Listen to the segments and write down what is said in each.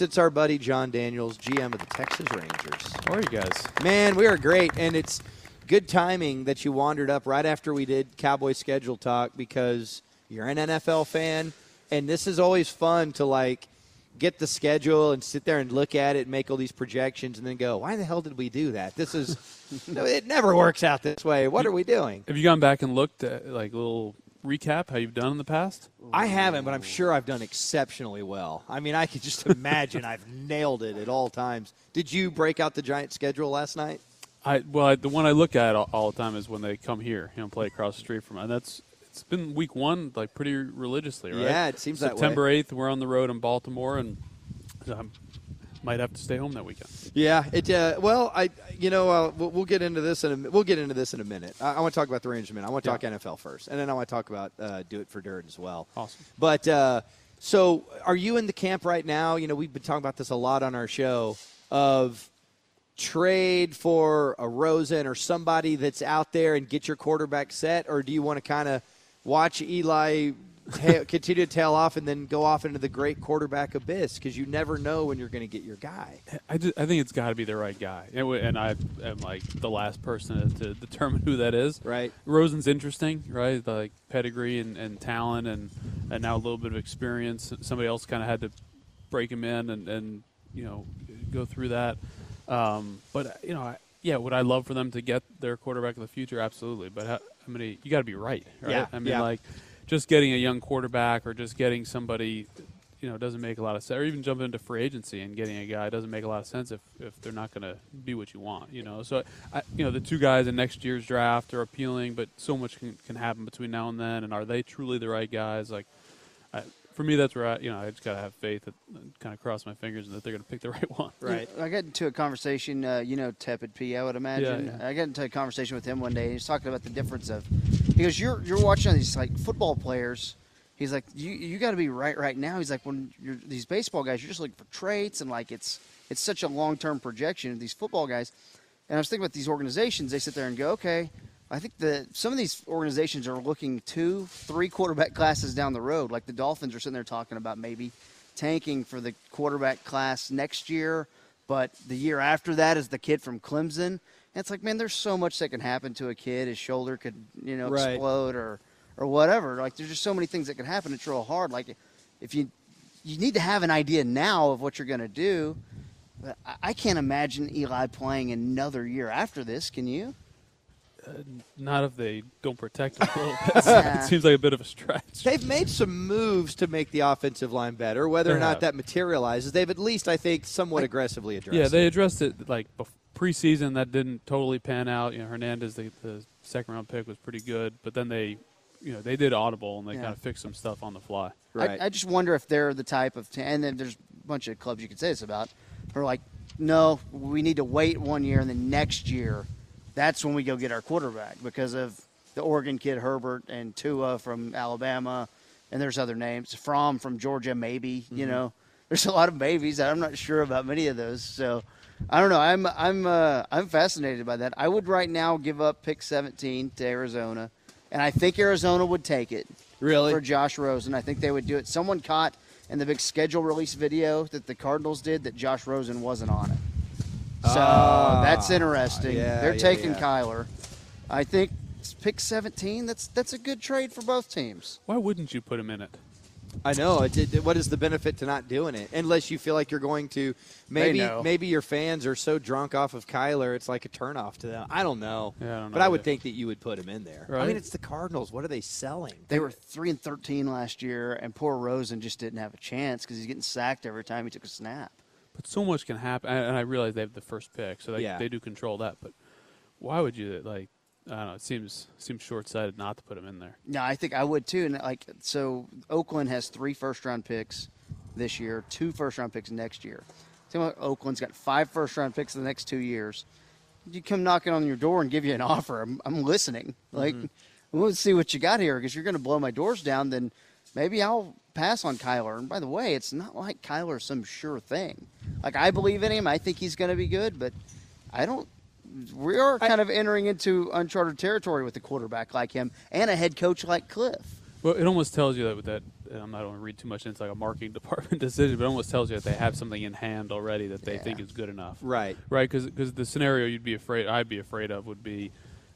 It's our buddy Jon Daniels, GM of the Texas Rangers. How are you guys? Man, we are great, and it's good timing that you wandered up right after we did Cowboy schedule talk because you're an NFL fan, and this is always fun to like get the schedule and sit there and look at it and make all these projections and then go, why the hell did we do that? This is no, it never works out this way. What are we doing? Have you gone back and looked at like little recap how you've done in the past? I haven't, but I'm sure I've done exceptionally well. I mean, I could just imagine I've nailed it at all times. Did you break out the giant schedule last night? I well, I, the one I look at all, all the time is when they come here, you know, play across the street from, and that's it's been week one like pretty religiously, right? Yeah, it seems that. September eighth, we're on the road in Baltimore, and I might have to stay home that weekend. Yeah, it. Uh, well, I, you know, uh, we'll, we'll get into this in a, we'll get into this in a minute. I, I want to talk about the Rangers a minute. I want to talk NFL first, and then I want to talk about uh, do it for Durrett as well. Awesome. But uh, so, are you in the camp right now? You know, we've been talking about this a lot on our show of trade for a Rosen or somebody that's out there and get your quarterback set, or do you want to kind of watch Eli ta- continue to tail off and then go off into the great quarterback abyss because you never know when you're going to get your guy. I, just, I think it's got to be the right guy, and, and I am like the last person to determine who that is. Right. Rosen's interesting, right? Like pedigree and, and talent, and and now a little bit of experience. Somebody else kind of had to break him in and, and you know go through that. Um, but you know, I, yeah, would I love for them to get their quarterback of the future? Absolutely. But how, how many? You got to be right, right? Yeah, I mean, yeah. like just getting a young quarterback or just getting somebody. You know, doesn't make a lot of sense. Or even jumping into free agency and getting a guy doesn't make a lot of sense if, if they're not going to be what you want. You know, so I, you know the two guys in next year's draft are appealing, but so much can, can happen between now and then. And are they truly the right guys? Like, I, for me, that's where I, you know I just got to have faith that kind of cross my fingers and that they're going to pick the right one. Right. I got into a conversation, uh, you know, Tepid P, I would imagine. Yeah, yeah. I got into a conversation with him one day. He was talking about the difference of, he goes, you're you're watching these like football players. He's like, you you got to be right right now. He's like, when you're these baseball guys, you're just looking for traits and like it's it's such a long term projection of these football guys. And I was thinking about these organizations. They sit there and go, okay, I think that some of these organizations are looking two, three quarterback classes down the road. Like the Dolphins are sitting there talking about maybe tanking for the quarterback class next year, but the year after that is the kid from Clemson. And it's like, man, there's so much that can happen to a kid. His shoulder could, you know, Right. explode or or whatever. Like there's just so many things that can happen. It's real hard. Like if you you need to have an idea now of what you're going to do. But I- I can't imagine Eli playing another year after this. Can you? Uh, not if they don't protect him a little bit. Yeah. it seems like a bit of a stretch. They've made some moves to make the offensive line better. Whether or not have. that materializes, they've at least, I think, somewhat aggressively addressed. Yeah, they it. addressed it like bef- preseason. That didn't totally pan out. You know, Hernandez, the, the second round pick, was pretty good, but then they, you know, they did audible and they Yeah. kind of fixed some stuff on the fly. Right. I, I just wonder if they're the type of, t- and then there's a bunch of clubs you could say this about, who are like, no, we need to wait one year, and then next year, that's when we go get our quarterback because of the Oregon kid Herbert and Tua from Alabama, and there's other names. From from Georgia, maybe. You mm-hmm. know, there's a lot of maybes. I'm not sure about many of those. So, I don't know. I'm I'm uh, I'm fascinated by that. I would right now give up pick 17 to Arizona, and I think Arizona would take it really. for Josh Rosen. I think they would do it. Someone caught in the big schedule release video that the Cardinals did that Josh Rosen wasn't on it. So Ah, that's interesting. yeah, They're yeah, taking yeah. Kyler. I think pick 17. That's that's a good trade for both teams. Why wouldn't you put him in it? I know. It, it- what is the benefit to not doing it? Unless you feel like you're going to. Maybe maybe your fans are so drunk off of Kyler, it's like a turnoff to them. I don't know. Yeah, I don't but I would either. think that you would put him in there. I mean, it's the Cardinals. What are they selling? They were three and 13 last year, and poor Rosen just didn't have a chance because he's getting sacked every time he took a snap. But so much can happen, and and I realize they have the first pick, so they, Yeah. they do control that. But why would you like? I don't know. It seems seems short sighted not to put him in there. No, I think I would too. And like, so Oakland has three first round picks this year, two first round picks next year. Like Oakland's got five first round picks in the next two years. You come knocking on your door and give you an offer. I'm, I'm listening. Like, Mm-hmm. let's see what you got here because you're going to blow my doors down. Then maybe I'll pass on Kyler. And by the way, it's not like Kyler's some sure thing. Like I believe in him. I think he's going to be good, but I don't. We are kind of entering into uncharted territory with a quarterback like him and a head coach like Cliff. Well, it almost tells you that with that. and I'm not going to read too much into like a marketing department decision, but it almost tells you that they have something in hand already that they Yeah. think is good enough. Right. Right. Because the scenario you'd be afraid, I'd be afraid of, would be,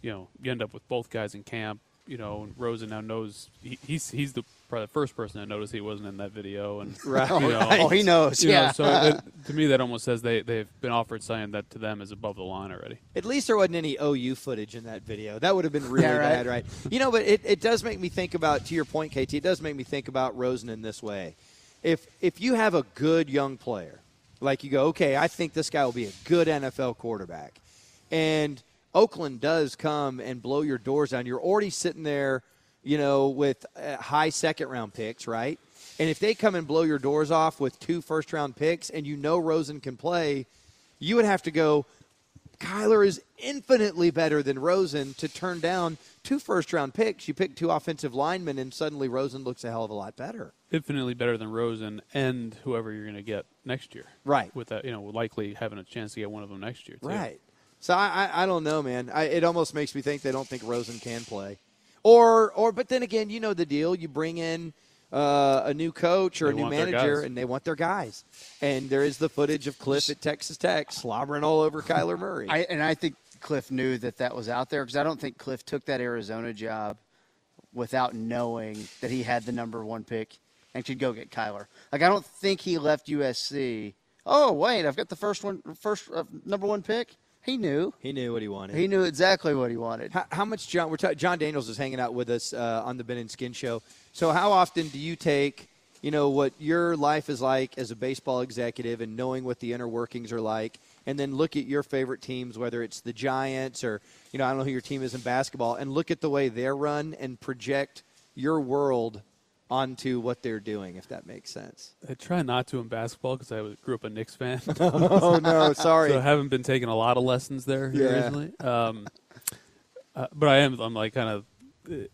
you know, you end up with both guys in camp. You know, and Rosen now knows he, he's he's the probably the first person to notice he wasn't in that video, and Right. you know, Oh, he knows. you know, yeah. so that, to me, that almost says they they've been offered something that to them is above the line already. At least there wasn't any OU footage in that video. That would have been really Yeah, right. bad, right? You know, but it, it does make me think about, to your point, KT, it does make me think about Rosen in this way. If if you have a good young player, like you go, okay, I think this guy will be a good NFL quarterback, and Oakland does come and blow your doors down, you're already sitting there, you know, with uh, high second round picks, right? And if they come and blow your doors off with two first round picks and you know Rosen can play, you would have to go, Kyler is infinitely better than Rosen to turn down two first round picks. You pick two offensive linemen, and suddenly Rosen looks a hell of a lot better. Infinitely better than Rosen and whoever you're going to get next year. Right. With that, you know, likely having a chance to get one of them next year. Too. Right. So I, I, I don't know, man. I, it almost makes me think they don't think Rosen can play, or or but then again, you know the deal. You bring in uh, a new coach or They a new manager, and they want their guys. And there is the footage of Cliff at Texas Tech slobbering all over Kyler Murray. I, and I think Cliff knew that that was out there because I don't think Cliff took that Arizona job without knowing that he had the number one pick and could go get Kyler. Like I don't think he left USC. Oh wait, I've got the first one, first uh, number one pick. He knew. he knew what he wanted. He knew exactly what he wanted. How, how much Jon? We're ta- Jon Daniels is hanging out with us uh, on the Ben and Skin Show. So how often do you take, you know, what your life is like as a baseball executive and knowing what the inner workings are like, and then look at your favorite teams, whether it's the Giants or you know I don't know who your team is in basketball, and look at the way they're run and project your world onto what they're doing, if that makes sense. I try not to in basketball because I grew up a Knicks fan. oh no, sorry. So I haven't been taking a lot of lessons there here Yeah. recently. Um, uh, but I am. I'm like kind of uh,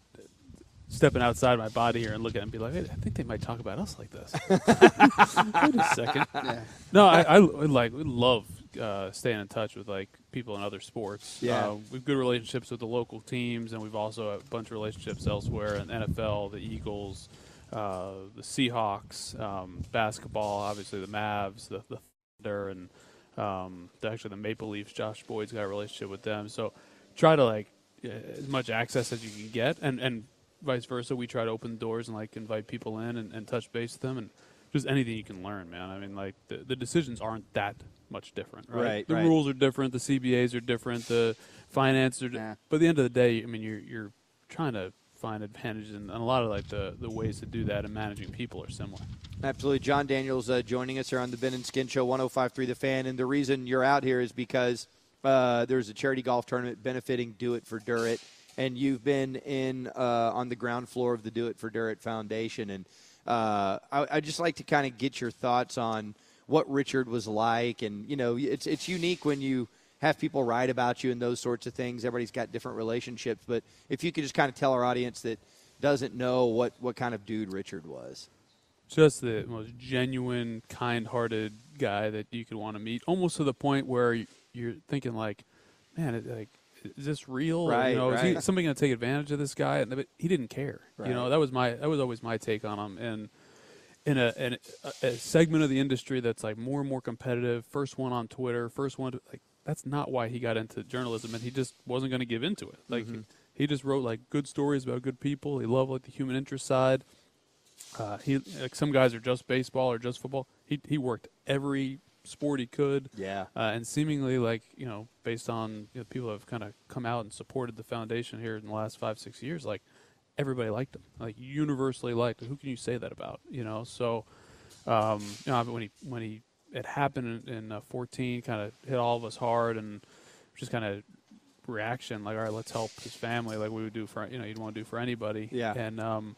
stepping outside my body here and looking and be like, "Wait, I think they might talk about us like this. Wait a second. Yeah. No, I, I like we love uh, staying in touch with like people in other sports. Yeah. uh, we've good relationships with the local teams, and we've also a bunch of relationships elsewhere in NFL, the Eagles, uh, the Seahawks, um, basketball, obviously the Mavs, the, the Thunder, and um, the, actually the Maple Leafs. Josh Boyd's got a relationship with them, so try to like uh, as much access as you can get, and and vice versa. We try to open doors and like invite people in and, and touch base with them, and just anything you can learn, man. I mean, like the, the decisions aren't that much different, right? Right, the right. rules are different, the CBAs are different, the finances are. Di-. But at the end of the day, I mean, you're you're trying to find advantages, and, and a lot of like the the ways to do that and managing people are similar. Absolutely. Jon Daniels uh, joining us here on the Ben and Skin Show 1053 The Fan. And the reason you're out here is because uh, there's a charity golf tournament benefiting Do It for Durrett. And you've been in uh, on the ground floor of the Do It for Durrett Foundation. And uh, I, I'd just like to kind of get your thoughts on what Richard was like. And, you know, it's, it's unique when you have people write about you and those sorts of things. Everybody's got different relationships. But if you could just kind of tell our audience that doesn't know what, what kind of dude Richard was. just the most genuine, kind-hearted guy that you could want to meet, almost to the point where you're thinking like, man, it, like, is this real? Right, you know, is he, somebody going to take advantage of this guy? And he didn't care. Right. You know, that was my that was always my take on him. And in a, in a, a segment of the industry that's like more and more competitive, first one on Twitter, first one to, like that's not why he got into journalism, and he just wasn't going to give into it. Like Mm-hmm. he just wrote like good stories about good people. He loved like the human interest side. Uh, he like some guys are just baseball or just football. He he worked every sport he could. Yeah. Uh, and seemingly, like you know, based on you know, people have kind of come out and supported the foundation here in the last five six years, like everybody liked him, like universally liked. Him. Who can you say that about? You know, so um, you know when he when he it happened in, in uh, 14, kind of hit all of us hard, and just kind of reaction like, all right, let's help his family, like we would do for you know you'd want to do for anybody. Yeah. And um,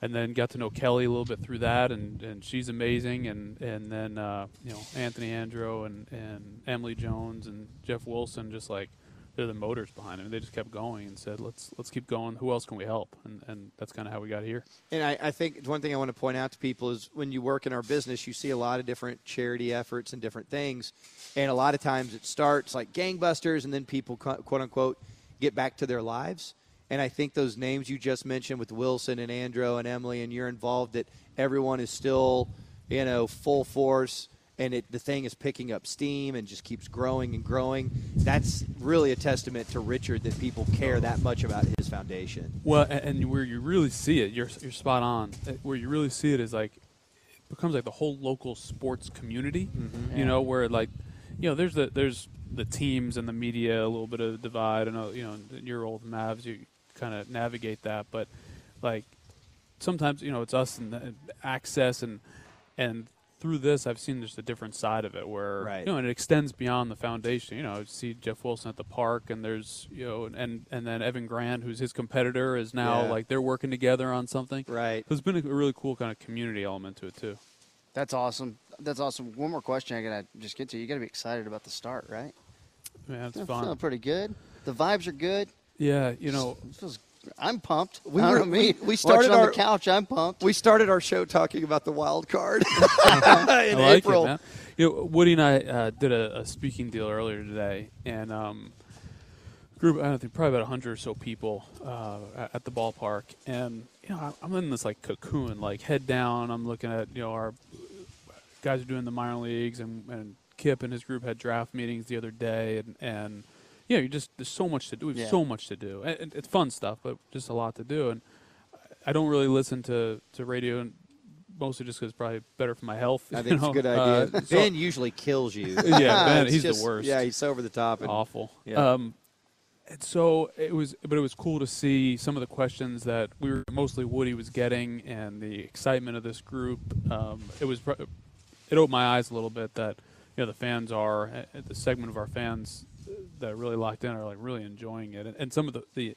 and then got to know Kelly a little bit through that, and, and she's amazing, and and then uh, you know Anthony Andro and and Emily Jones and Jeff Wilson, just like they're the motors behind it. They just kept going and said, let's let's keep going. Who else can we help? And and that's kind of how we got here. And I, I think one thing I want to point out to people is when you work in our business, you see a lot of different charity efforts and different things, and a lot of times it starts like gangbusters, and then people quote unquote get back to their lives. And I think those names you just mentioned with Wilson and Andro and Emily, and you're involved, that everyone is still, you know, full force and it, the thing is picking up steam and just keeps growing and growing. That's really a testament to Richard that people care that much about his foundation. Well, and, and where you really see it, you're you're spot on. Uh, where you really see it is like it becomes like the whole local sports community. Mm-hmm. You know, where like you know there's the there's the teams and the media a little bit of divide. Know you know your old Mavs you kind of navigate that, but like sometimes you know it's us and the access and and through this, I've seen just a different side of it, where right. you know, and it extends beyond the foundation. You know, I see Jeff Wilson at the park, and there's you know, and and then Evan Grant, who's his competitor, is now yeah. like they're working together on something. Right. So it's been a really cool kind of community element to it too. That's awesome. That's awesome. One more question I gotta just get to. You gotta be excited about the start, right? Man, it's I'm fun. Feeling pretty good. The vibes are good. Yeah, you know, it feels I'm pumped. We were we, we started on our, the couch. I'm pumped. We started our show talking about the wild card in I like April. It, man. You know, Woody and I uh, did a, a, speaking deal earlier today, and um, group I don't think probably about hundred or so people uh, at the ballpark, and you know I'm in this like cocoon, like head down. I'm looking at you know our guys are doing the minor leagues, and, and Kip and his group had draft meetings the other day, and and yeah, you just there's so much to do. We have yeah. so much to do. And it's fun stuff, but just a lot to do. And I don't really listen to to radio, and mostly just because it's probably better for my health. I think know? it's a good idea. Uh, ben usually kills you. Yeah, Ben, he's just, the worst. Yeah, he's over the top. And, Awful. Yeah. Um, and so it was, but it was cool to see some of the questions that we were mostly Woody was getting, and the excitement of this group. Um, it was, it opened my eyes a little bit that you know the fans are the segment of our fans that really locked in are like really enjoying it. And, and some of the, the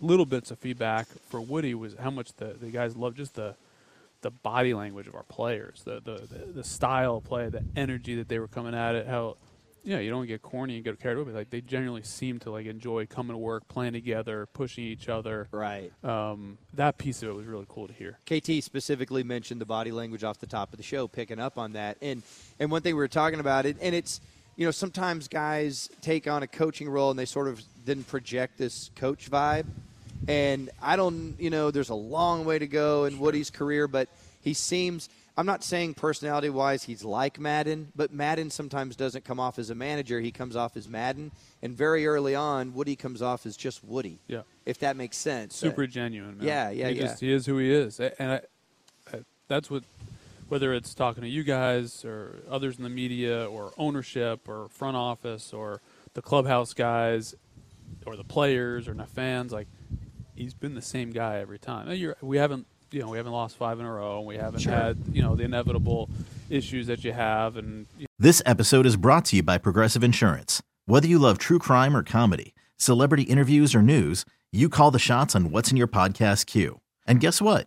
little bits of feedback for Woody was how much the, the guys love just the the body language of our players, the, the the, the style of play, the energy that they were coming at it, how you know, you don't get corny and get carried away. Like they generally seem to like enjoy coming to work, playing together, pushing each other. Right. Um, that piece of it was really cool to hear. KT specifically mentioned the body language off the top of the show, picking up on that. And and one thing we were talking about it, and it's you know, sometimes guys take on a coaching role and they sort of then project this coach vibe. And I don't, you know, there's a long way to go in Woody's career, but he seems. I'm not saying personality wise he's like Maddon, but Maddon sometimes doesn't come off as a manager. He comes off as Maddon. And very early on, Woody comes off as just Woody. Yeah. If that makes sense. Super uh, genuine. Man. Yeah, yeah, he yeah. Just, he is who he is. And I, I, that's what whether it's talking to you guys or others in the media or ownership or front office or the clubhouse guys or the players or the fans, like he's been the same guy every time. You're, we haven't, you know, we haven't lost five in a row. And we haven't sure. had, you know, the inevitable issues that you have. And you know. this episode is brought to you by Progressive Insurance. Whether you love true crime or comedy, celebrity interviews or news, you call the shots on what's in your podcast queue. And guess what?